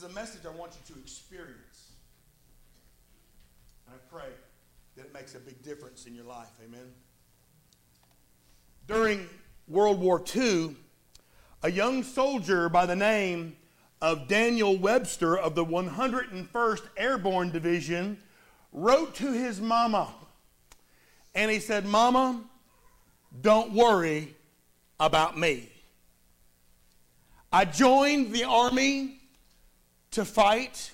is a message I want you to experience. And I pray that it makes a big difference in your life. Amen. During World War II, a young soldier by the name of Daniel Webster of the 101st Airborne Division wrote to his mama. And he said, Mama, don't worry about me. I joined the army to fight.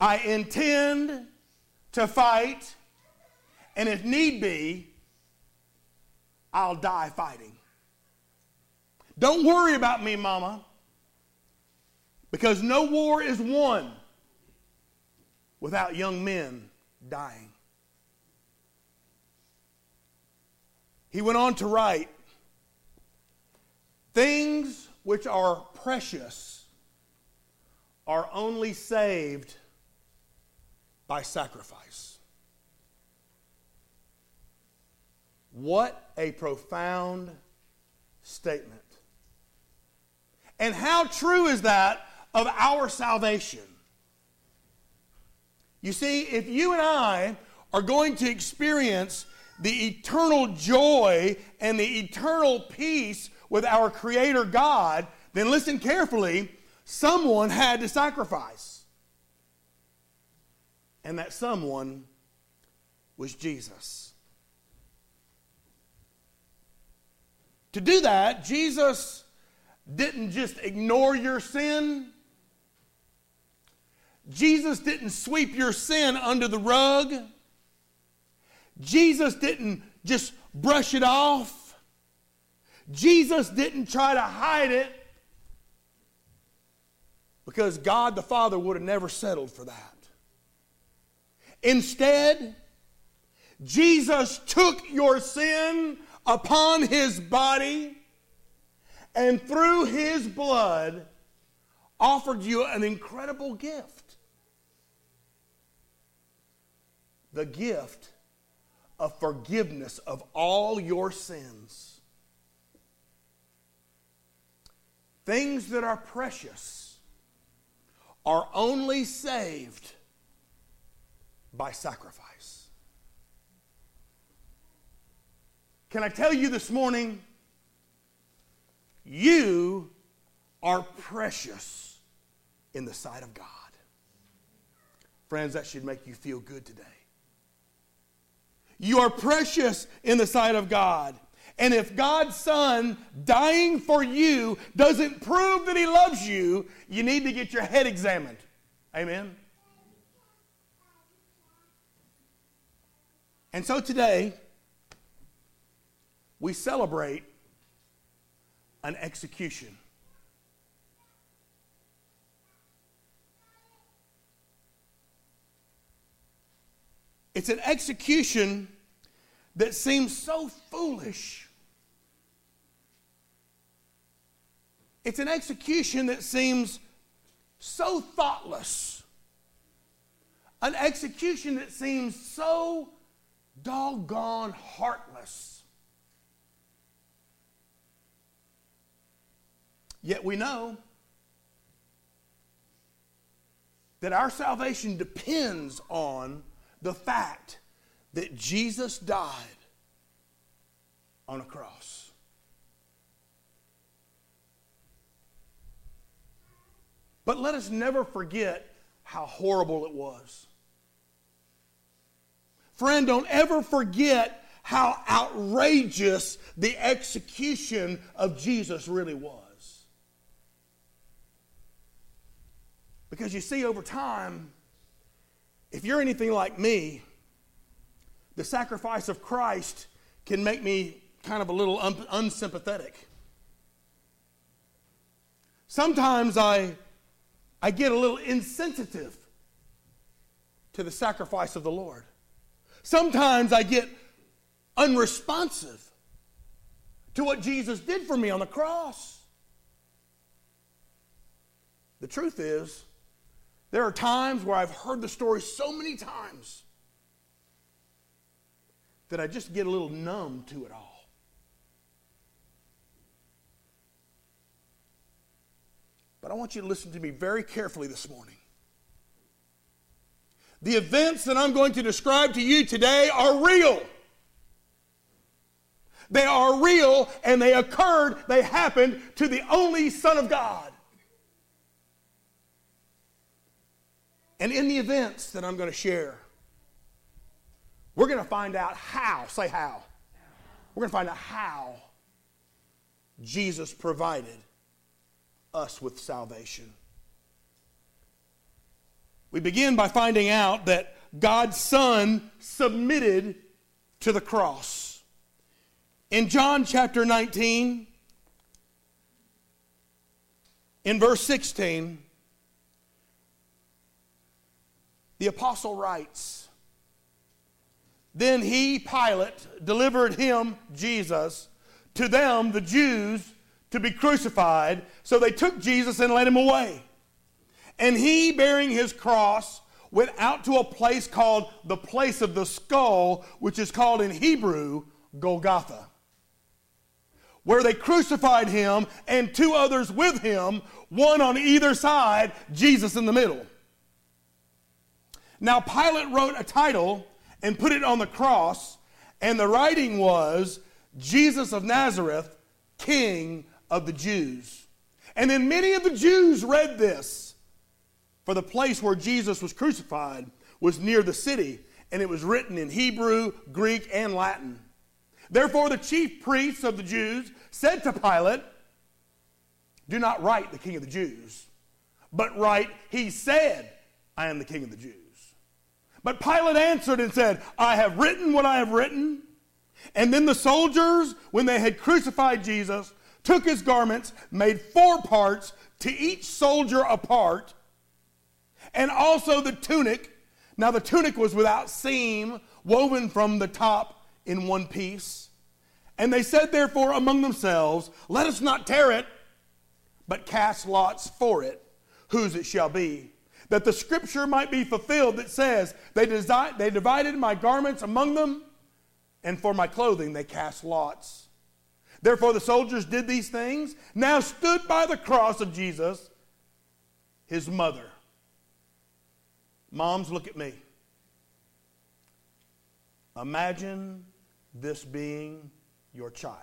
I intend to fight. And if need be, I'll die fighting. Don't worry about me, Mama, because no war is won without young men dying. He went on to write Things which are precious are only saved by sacrifice. What a profound statement. And how true is that of our salvation? You see, if you and I are going to experience the eternal joy and the eternal peace with our Creator God, then listen carefully. Someone had to sacrifice. And that someone was Jesus. To do that, Jesus didn't just ignore your sin. Jesus didn't sweep your sin under the rug. Jesus didn't just brush it off. Jesus didn't try to hide it because God the Father would have never settled for that. Instead, Jesus took your sin upon his body and through his blood offered you an incredible gift the gift of forgiveness of all your sins. Things that are precious are only saved by sacrifice. Can I tell you this morning? You are precious in the sight of God. Friends, that should make you feel good today. You are precious in the sight of God. And if God's Son dying for you doesn't prove that He loves you, you need to get your head examined. Amen? And so today, we celebrate an execution. It's an execution that seems so foolish. It's an execution that seems so thoughtless. An execution that seems so doggone heartless. Yet we know that our salvation depends on the fact that Jesus died on a cross. But let us never forget how horrible it was. Friend, don't ever forget how outrageous the execution of Jesus really was. Because you see, over time, if you're anything like me, the sacrifice of Christ can make me kind of a little un- unsympathetic. Sometimes I, I get a little insensitive to the sacrifice of the Lord. Sometimes I get unresponsive to what Jesus did for me on the cross. The truth is, there are times where I've heard the story so many times that I just get a little numb to it all. But I want you to listen to me very carefully this morning. The events that I'm going to describe to you today are real. They are real and they occurred, they happened to the only Son of God. And in the events that I'm going to share, we're going to find out how, say how. We're going to find out how Jesus provided us with salvation. We begin by finding out that God's Son submitted to the cross. In John chapter 19, in verse 16, the apostle writes, Then he, Pilate, delivered him, Jesus, to them, the Jews, to be crucified. So they took Jesus and led him away. And he, bearing his cross, went out to a place called the place of the skull, which is called in Hebrew Golgotha, where they crucified him and two others with him, one on either side, Jesus in the middle. Now, Pilate wrote a title and put it on the cross, and the writing was Jesus of Nazareth, King of the Jews. And then many of the Jews read this, for the place where Jesus was crucified was near the city, and it was written in Hebrew, Greek, and Latin. Therefore, the chief priests of the Jews said to Pilate, Do not write the King of the Jews, but write, He said, I am the King of the Jews. But Pilate answered and said, I have written what I have written. And then the soldiers, when they had crucified Jesus, took his garments, made four parts, to each soldier a part, and also the tunic. Now the tunic was without seam, woven from the top in one piece. And they said, therefore, among themselves, Let us not tear it, but cast lots for it, whose it shall be. That the scripture might be fulfilled that says, They, desi- they divided my garments among them, and for my clothing they cast lots. Therefore, the soldiers did these things. Now stood by the cross of Jesus his mother. Moms, look at me. Imagine this being your child.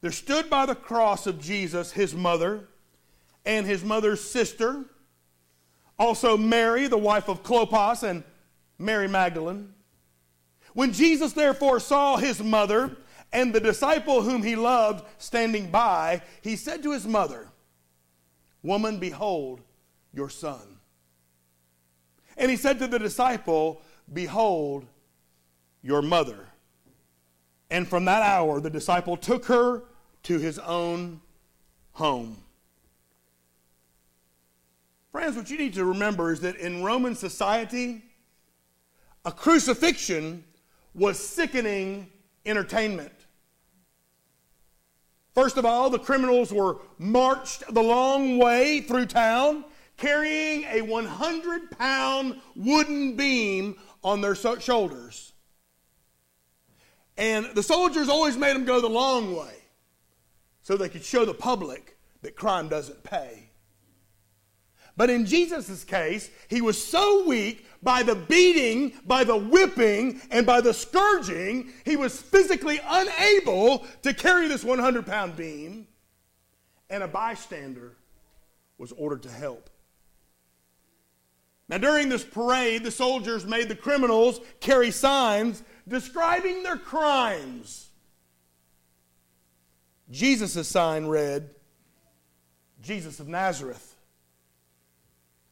There stood by the cross of Jesus his mother and his mother's sister, also Mary, the wife of Clopas, and Mary Magdalene. When Jesus therefore saw his mother and the disciple whom he loved standing by, he said to his mother, Woman, behold your son. And he said to the disciple, Behold your mother. And from that hour, the disciple took her to his own home. Friends, what you need to remember is that in Roman society, a crucifixion was sickening entertainment. First of all, the criminals were marched the long way through town carrying a 100 pound wooden beam on their shoulders. And the soldiers always made them go the long way so they could show the public that crime doesn't pay. But in Jesus' case, he was so weak by the beating, by the whipping, and by the scourging, he was physically unable to carry this 100 pound beam, and a bystander was ordered to help. Now, during this parade, the soldiers made the criminals carry signs describing their crimes. Jesus' sign read, Jesus of Nazareth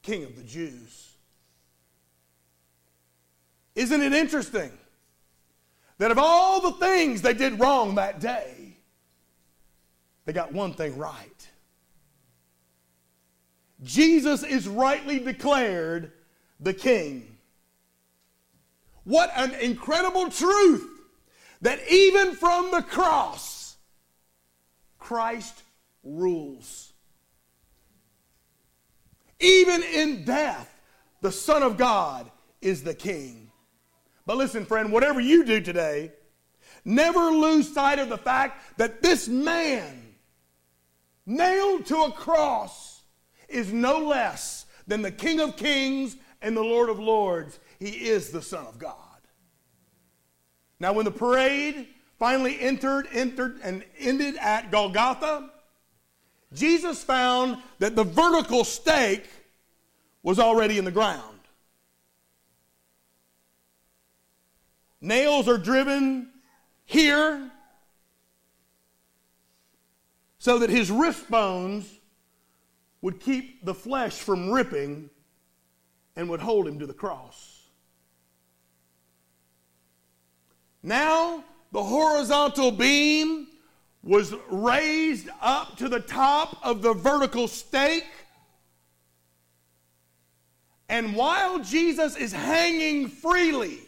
King of the Jews. Isn't it interesting that of all the things they did wrong that day, they got one thing right? Jesus is rightly declared the King. What an incredible truth that even from the cross, Christ rules. Even in death, the Son of God is the King. But listen, friend, whatever you do today, never lose sight of the fact that this man nailed to a cross, is no less than the King of Kings and the Lord of Lords. He is the Son of God. Now, when the parade finally entered, entered, and ended at Golgotha, Jesus found that the vertical stake was already in the ground. Nails are driven here so that his wrist bones would keep the flesh from ripping and would hold him to the cross. Now, the horizontal beam was raised up to the top of the vertical stake. And while Jesus is hanging freely,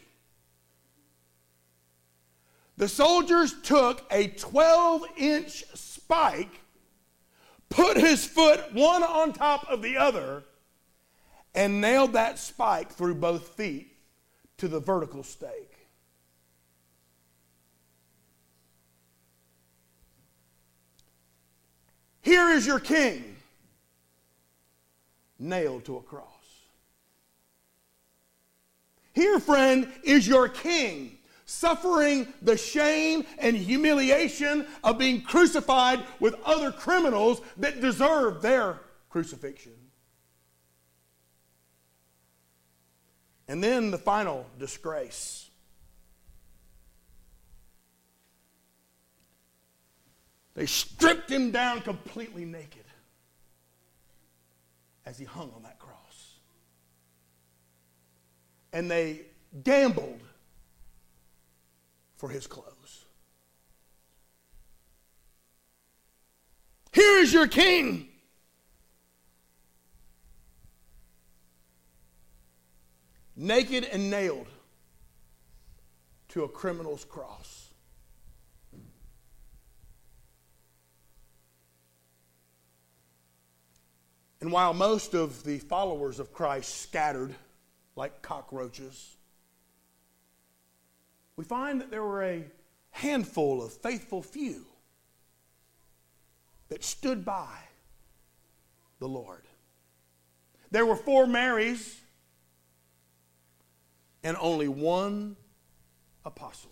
the soldiers took a 12 inch spike, put his foot one on top of the other, and nailed that spike through both feet to the vertical stake. Here is your king, nailed to a cross. Here, friend, is your king, suffering the shame and humiliation of being crucified with other criminals that deserve their crucifixion. And then the final disgrace. They stripped him down completely naked as he hung on that cross. And they gambled for his clothes. Here is your king. Naked and nailed to a criminal's cross. And while most of the followers of Christ scattered like cockroaches, we find that there were a handful of faithful few that stood by the Lord. There were four Marys and only one apostle.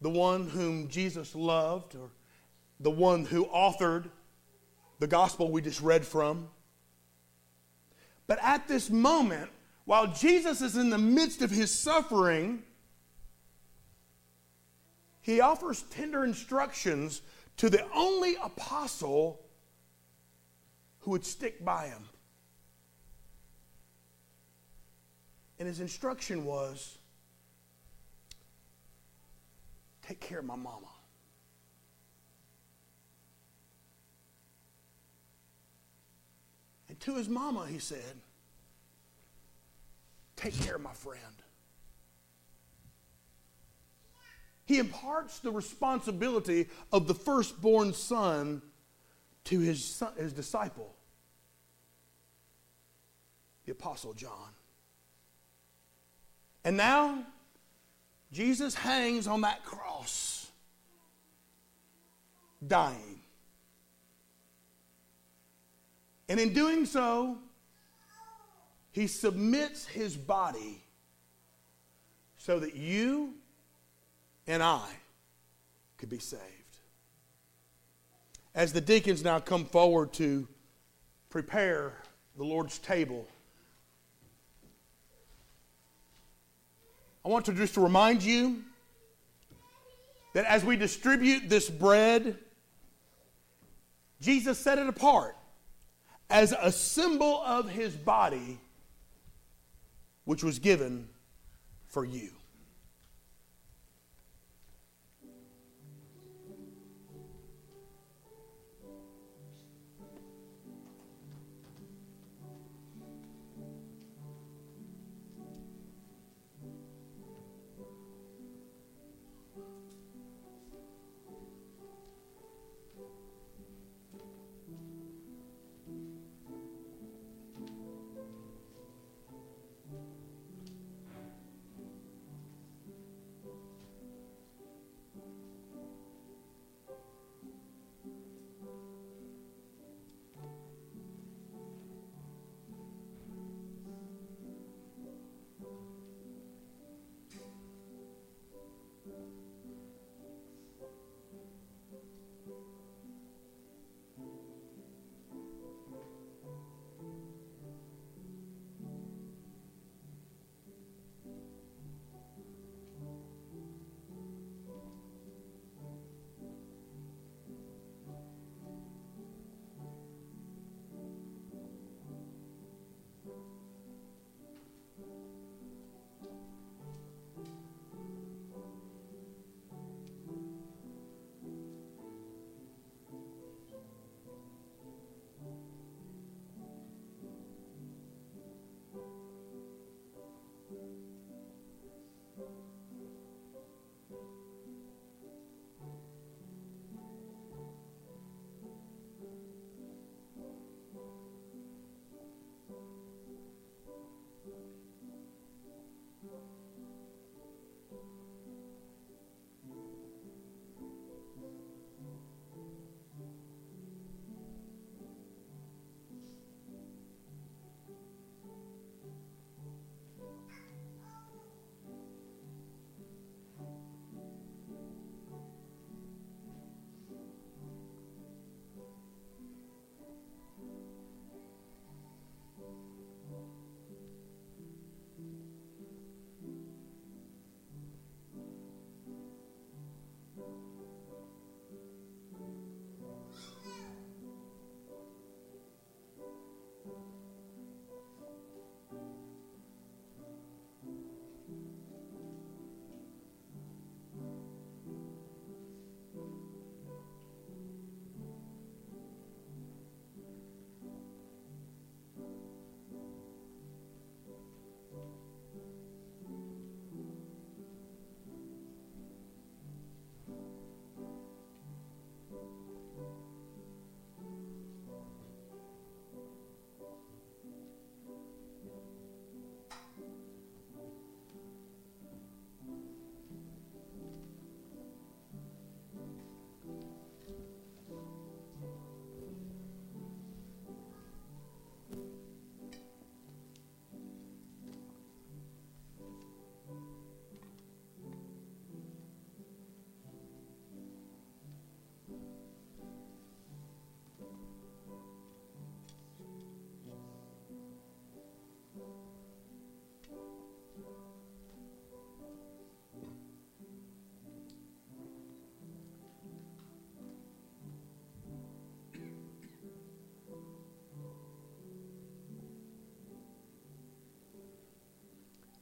The one whom Jesus loved or the one who authored the gospel we just read from. But at this moment, while Jesus is in the midst of his suffering, he offers tender instructions to the only apostle who would stick by him. And his instruction was take care of my mama. And to his mama, he said, Take care my friend. He imparts the responsibility of the firstborn son to his, son, his disciple, the Apostle John. And now, Jesus hangs on that cross, dying. And in doing so, he submits his body so that you and I could be saved. As the deacons now come forward to prepare the Lord's table, I want to just remind you that as we distribute this bread, Jesus set it apart as a symbol of his body, which was given for you.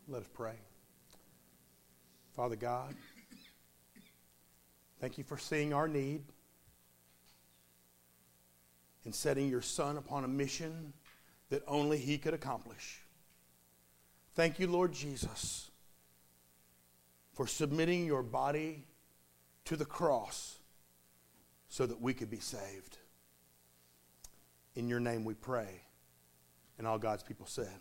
Let us pray. Father God, thank you for seeing our need and setting your Son upon a mission that only He could accomplish. Thank you, Lord Jesus, for submitting your body to the cross so that we could be saved. In your name we pray. And all God's people said.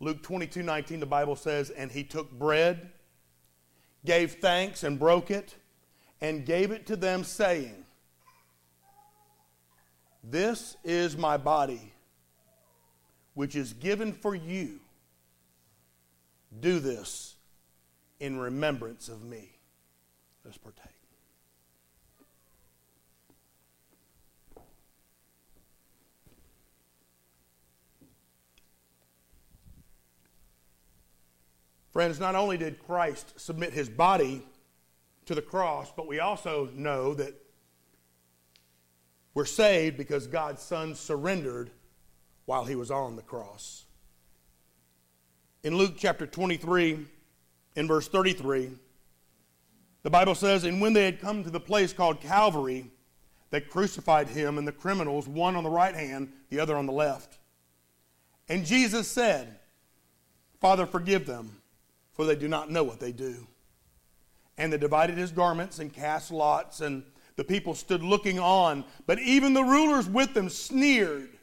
Luke 22 19, the Bible says, And he took bread, gave thanks, and broke it, and gave it to them, saying, This is my body, which is given for you. Do this in remembrance of me. Let's partake. Friends, not only did Christ submit his body to the cross, but we also know that we're saved because God's Son surrendered while he was on the cross. In Luke chapter 23, in verse 33, the Bible says, And when they had come to the place called Calvary, they crucified him and the criminals, one on the right hand, the other on the left. And Jesus said, Father, forgive them for they do not know what they do. And they divided his garments and cast lots, and the people stood looking on. But even the rulers with them sneered,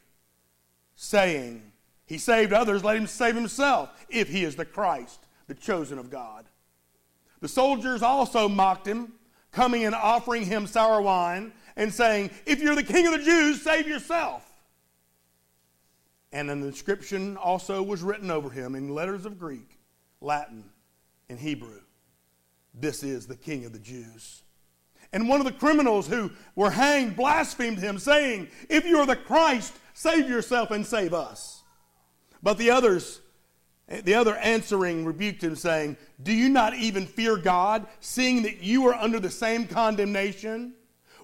saying, He saved others, let him save himself, if he is the Christ, the chosen of God. The soldiers also mocked him, coming and offering him sour wine, and saying, If you're the king of the Jews, save yourself. And an inscription also was written over him in letters of Greek Latin, and Hebrew. This is the King of the Jews. And one of the criminals who were hanged blasphemed him, saying, If you are the Christ, save yourself and save us. But the others, the other answering, rebuked him, saying, Do you not even fear God, seeing that you are under the same condemnation?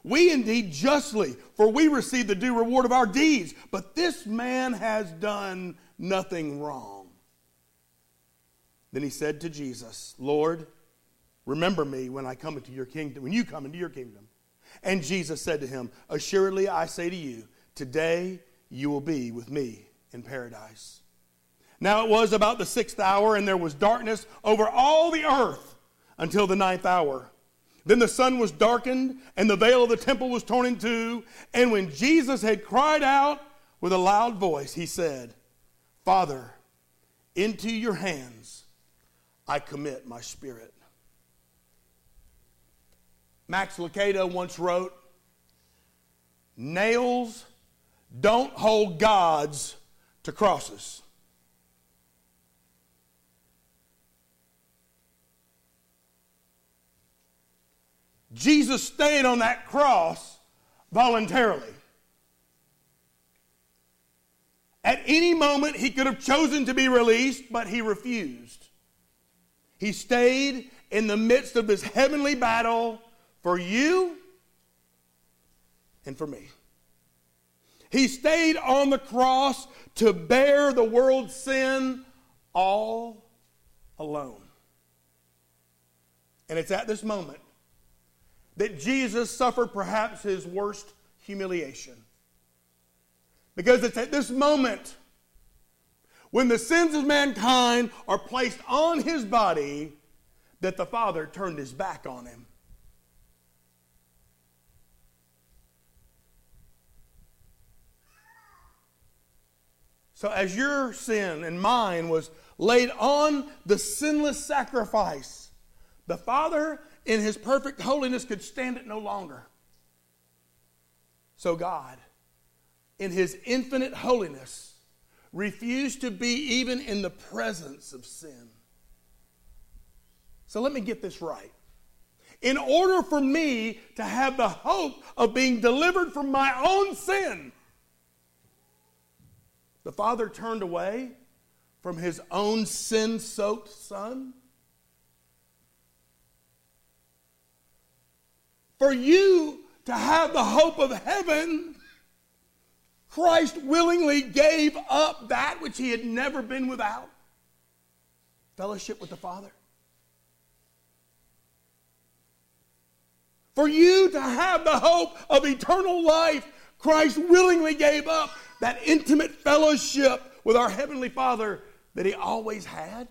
We indeed justly, for we receive the due reward of our deeds, but this man has done nothing wrong. Then he said to Jesus, Lord, remember me when I come into your kingdom, when you come into your kingdom. And Jesus said to him, Assuredly I say to you, today you will be with me in paradise. Now it was about the sixth hour, and there was darkness over all the earth until the ninth hour. Then the sun was darkened, and the veil of the temple was torn in two. And when Jesus had cried out with a loud voice, he said, Father, into your hands I commit my spirit. Max Lucado once wrote, Nails don't hold gods to crosses. Jesus stayed on that cross voluntarily. At any moment, he could have chosen to be released, but he refused. He stayed in the midst of this heavenly battle for you and for me. He stayed on the cross to bear the world's sin all alone. And it's at this moment that Jesus suffered perhaps his worst humiliation. Because it's at this moment when the sins of mankind are placed on his body, that the Father turned his back on him. So, as your sin and mine was laid on the sinless sacrifice, the Father, in his perfect holiness, could stand it no longer. So, God, in his infinite holiness, refused to be even in the presence of sin. So let me get this right. In order for me to have the hope of being delivered from my own sin, the Father turned away from his own sin soaked Son. For you to have the hope of heaven, Christ willingly gave up that which he had never been without. fellowship with the Father? For you to have the hope of eternal life, Christ willingly gave up that intimate fellowship with our Heavenly Father that He always had.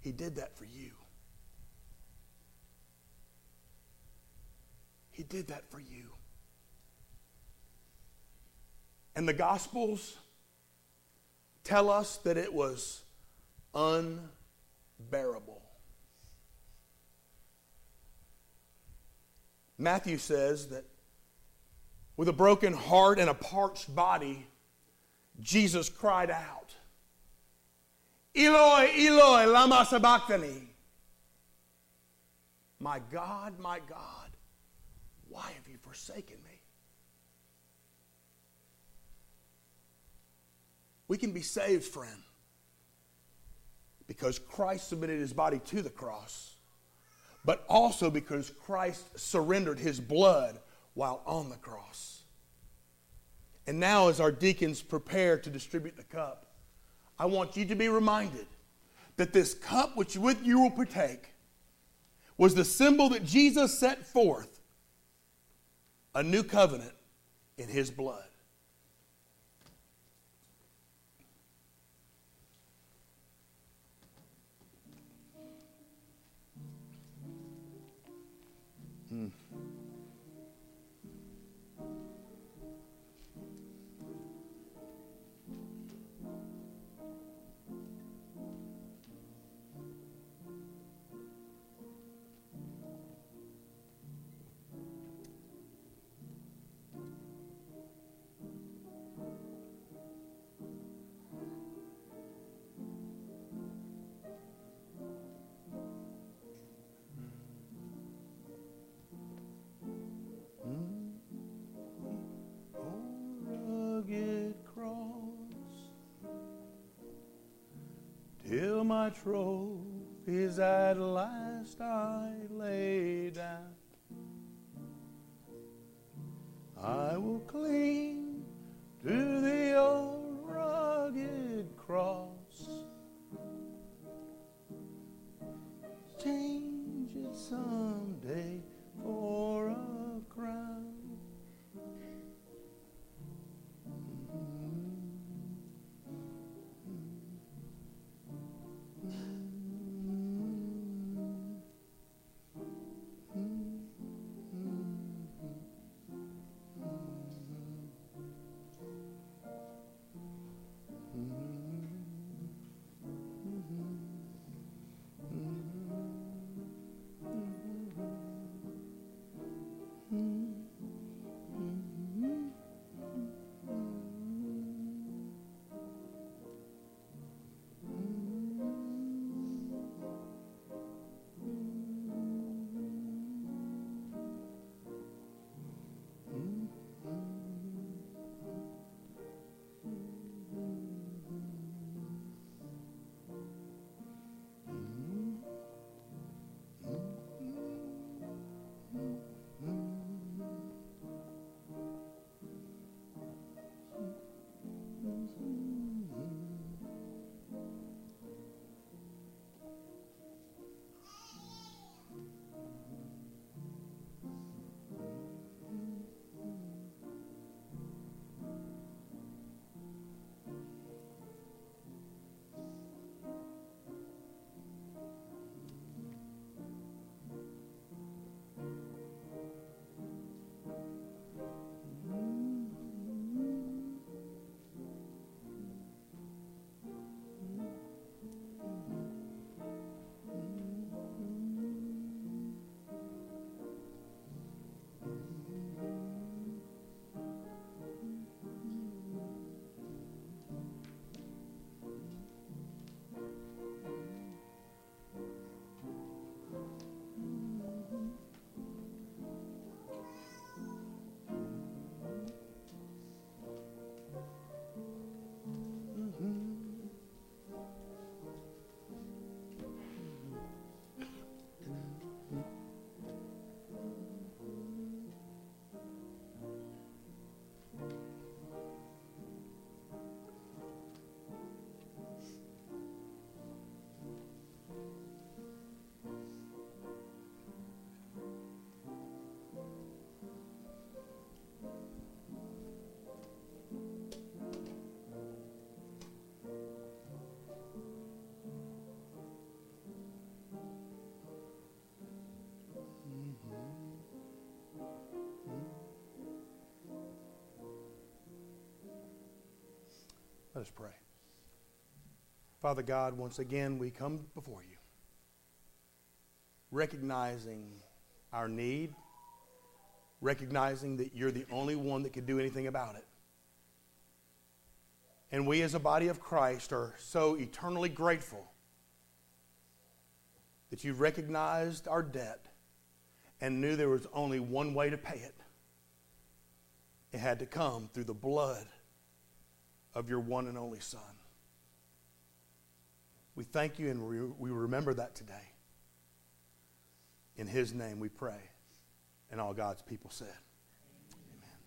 He did that for you. He did that for you. And the Gospels tell us that it was unbearable. Matthew says that with a broken heart and a parched body, Jesus cried out, Eloi, Eloi, lama sabachthani. My God, my God, why have you forsaken me? We can be saved, friend, because Christ submitted his body to the cross but also because Christ surrendered his blood while on the cross. And now, as our deacons prepare to distribute the cup, I want you to be reminded that this cup which with you will partake was the symbol that Jesus set forth a new covenant in his blood. My trophies at last I lay down. I will cling to the old rugged cross. Let us pray. Father God, once again we come before you, recognizing our need, recognizing that you're the only one that can do anything about it. And we as a body of Christ are so eternally grateful that you recognized our debt and knew there was only one way to pay it. It had to come through the blood of your one and only Son. We thank you and we remember that today. In His name we pray. And all God's people said, Amen.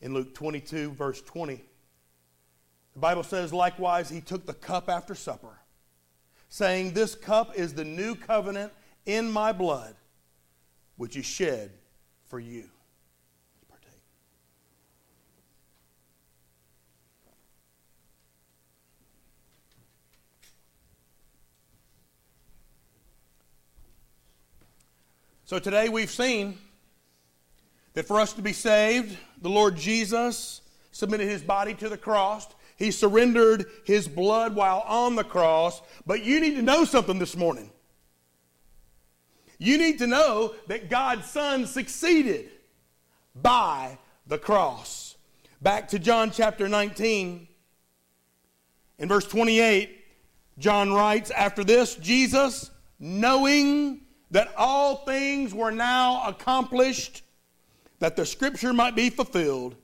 In Luke 22, verse 20, the Bible says, likewise, He took the cup after supper, saying, This cup is the new covenant in my blood, which is shed for you. So today we've seen that for us to be saved, the Lord Jesus submitted his body to the cross. He surrendered his blood while on the cross. But you need to know something this morning. You need to know that God's Son succeeded by the cross. Back to John chapter 19. In verse 28, John writes, After this, Jesus, knowing that all things were now accomplished, that the scripture might be fulfilled,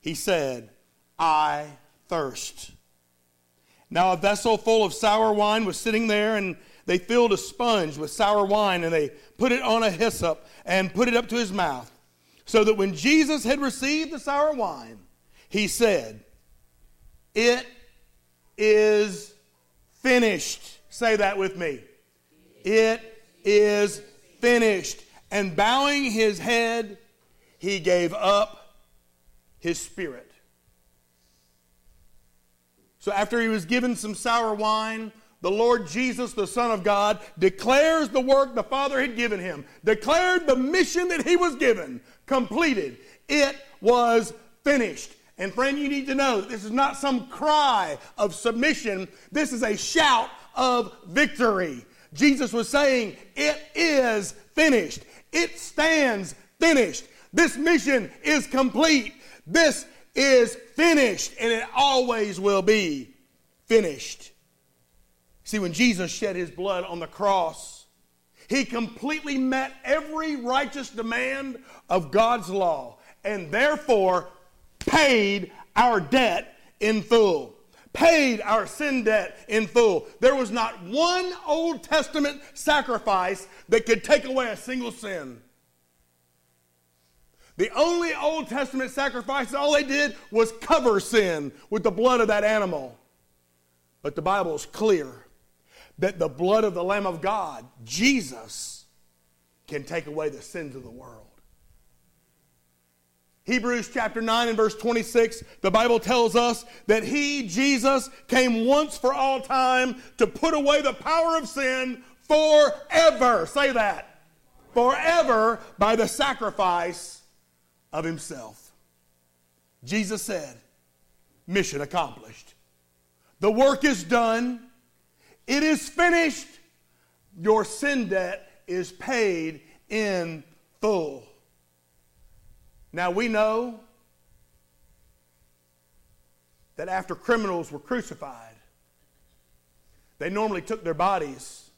he said, I thirst. Now a vessel full of sour wine was sitting there, and they filled a sponge with sour wine, and they put it on a hyssop and put it up to his mouth. So that when Jesus had received the sour wine, he said, It is finished. Say that with me. It is finished. And bowing his head, he gave up his spirit. So after he was given some sour wine, the Lord Jesus, the Son of God, declares the work the Father had given him, declared the mission that he was given, completed. It was finished. And friend, you need to know that this is not some cry of submission. This is a shout of victory. Jesus was saying, It is finished. It stands finished. This mission is complete. This is finished, and it always will be finished. See, when Jesus shed his blood on the cross, he completely met every righteous demand of God's law and therefore paid our debt in full paid our sin debt in full. There was not one Old Testament sacrifice that could take away a single sin. The only Old Testament sacrifices, all they did was cover sin with the blood of that animal. But the Bible is clear that the blood of the Lamb of God, Jesus, can take away the sins of the world. Hebrews chapter 9 and verse 26, the Bible tells us that He, Jesus, came once for all time to put away the power of sin forever. Say that. Forever by the sacrifice of Himself. Jesus said, Mission accomplished. The work is done. It is finished. Your sin debt is paid in full. Now we know that after criminals were crucified, they normally took their bodies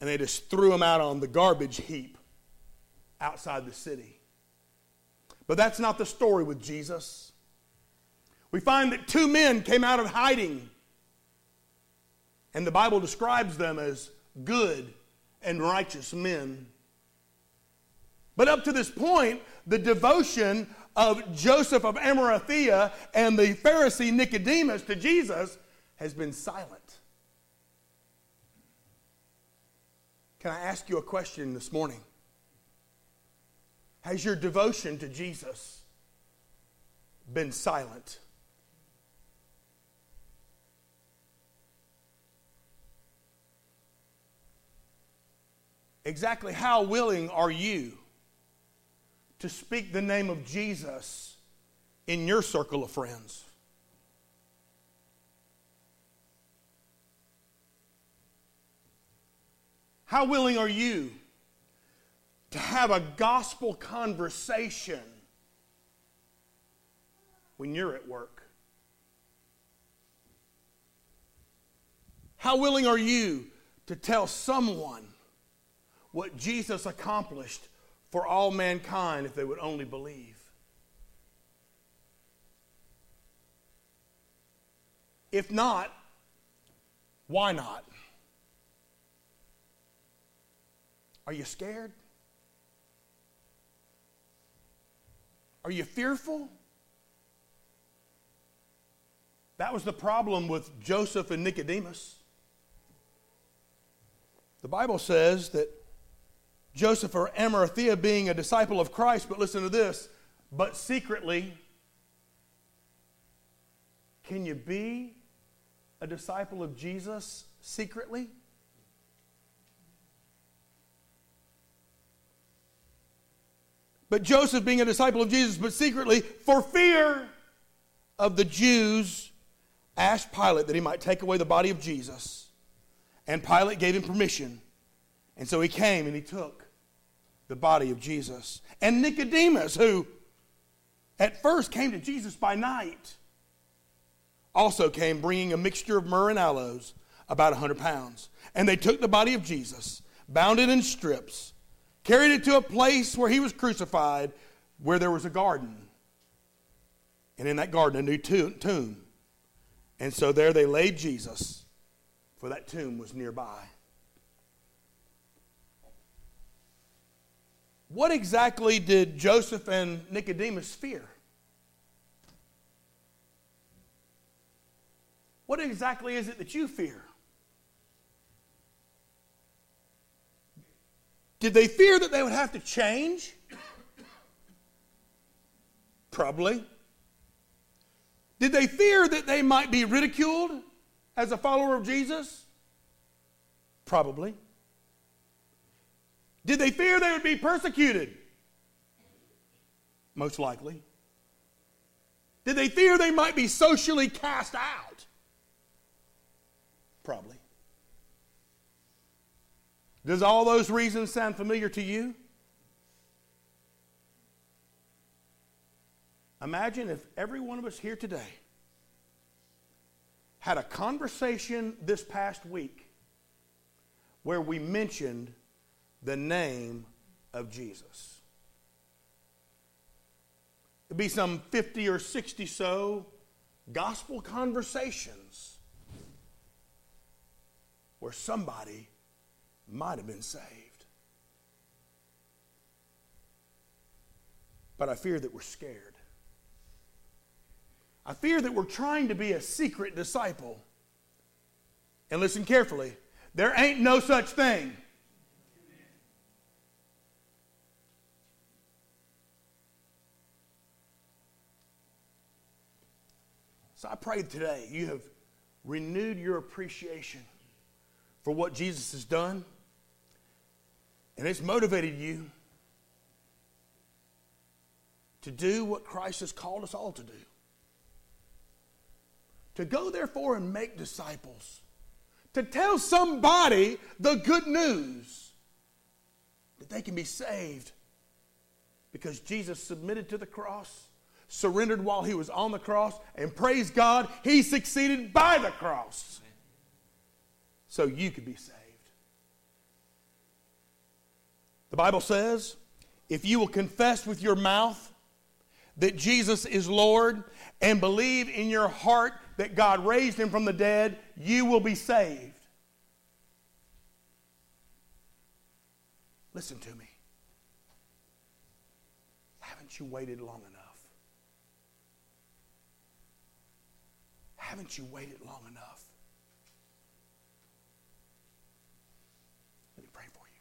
and they just threw them out on the garbage heap outside the city. But that's not the story with Jesus. We find that two men came out of hiding, and the Bible describes them as good and righteous men. But up to this point, the devotion of Joseph of Arimathea and the Pharisee Nicodemus to Jesus has been silent. Can I ask you a question this morning? Has your devotion to Jesus been silent? Exactly how willing are you to speak the name of Jesus in your circle of friends. How willing are you to have a gospel conversation when you're at work? How willing are you to tell someone what Jesus accomplished for all mankind if they would only believe? If not, why not? Are you scared? Are you fearful? That was the problem with Joseph and Nicodemus. The Bible says that Joseph or Arimathea being a disciple of Christ, but listen to this, but secretly, can you be a disciple of Jesus secretly? But Joseph, being a disciple of Jesus, but secretly, for fear of the Jews, asked Pilate that he might take away the body of Jesus. And Pilate gave him permission. And so he came and he took the body of Jesus. And Nicodemus, who at first came to Jesus by night, also came bringing a mixture of myrrh and aloes, about a 100 pounds. And they took the body of Jesus, bound it in strips, carried it to a place where he was crucified, where there was a garden. And in that garden, a new tomb. And so there they laid Jesus, for that tomb was nearby. What exactly did Joseph and Nicodemus fear? What exactly is it that you fear? Did they fear that they would have to change? Probably. Did they fear that they might be ridiculed as a follower of Jesus? Probably. Did they fear they would be persecuted? Most likely. Did they fear they might be socially cast out? Probably. Does all those reasons sound familiar to you? Imagine if every one of us here today had a conversation this past week where we mentioned the name of Jesus. It'd be some 50 or 60 so gospel conversations where somebody might have been saved. But I fear that we're scared. I fear that we're trying to be a secret disciple. And listen carefully there ain't no such thing. So I pray today you have renewed your appreciation for what Jesus has done, and it's motivated you to do what Christ has called us all to do. To go, therefore, and make disciples. To tell somebody the good news that they can be saved because Jesus submitted to the cross, surrendered while he was on the cross, and praise God, he succeeded by the cross so you could be saved. The Bible says, if you will confess with your mouth that Jesus is Lord and believe in your heart that God raised him from the dead, you will be saved. Listen to me. Haven't you waited long enough? Haven't you waited long enough? Let me pray for you.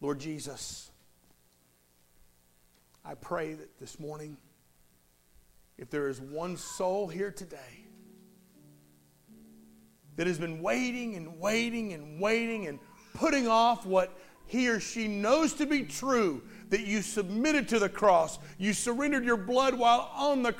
Lord Jesus, I pray that this morning, if there is one soul here today that has been waiting and waiting and waiting and putting off what he or she knows to be true, that you submitted to the cross, you surrendered your blood while on the cross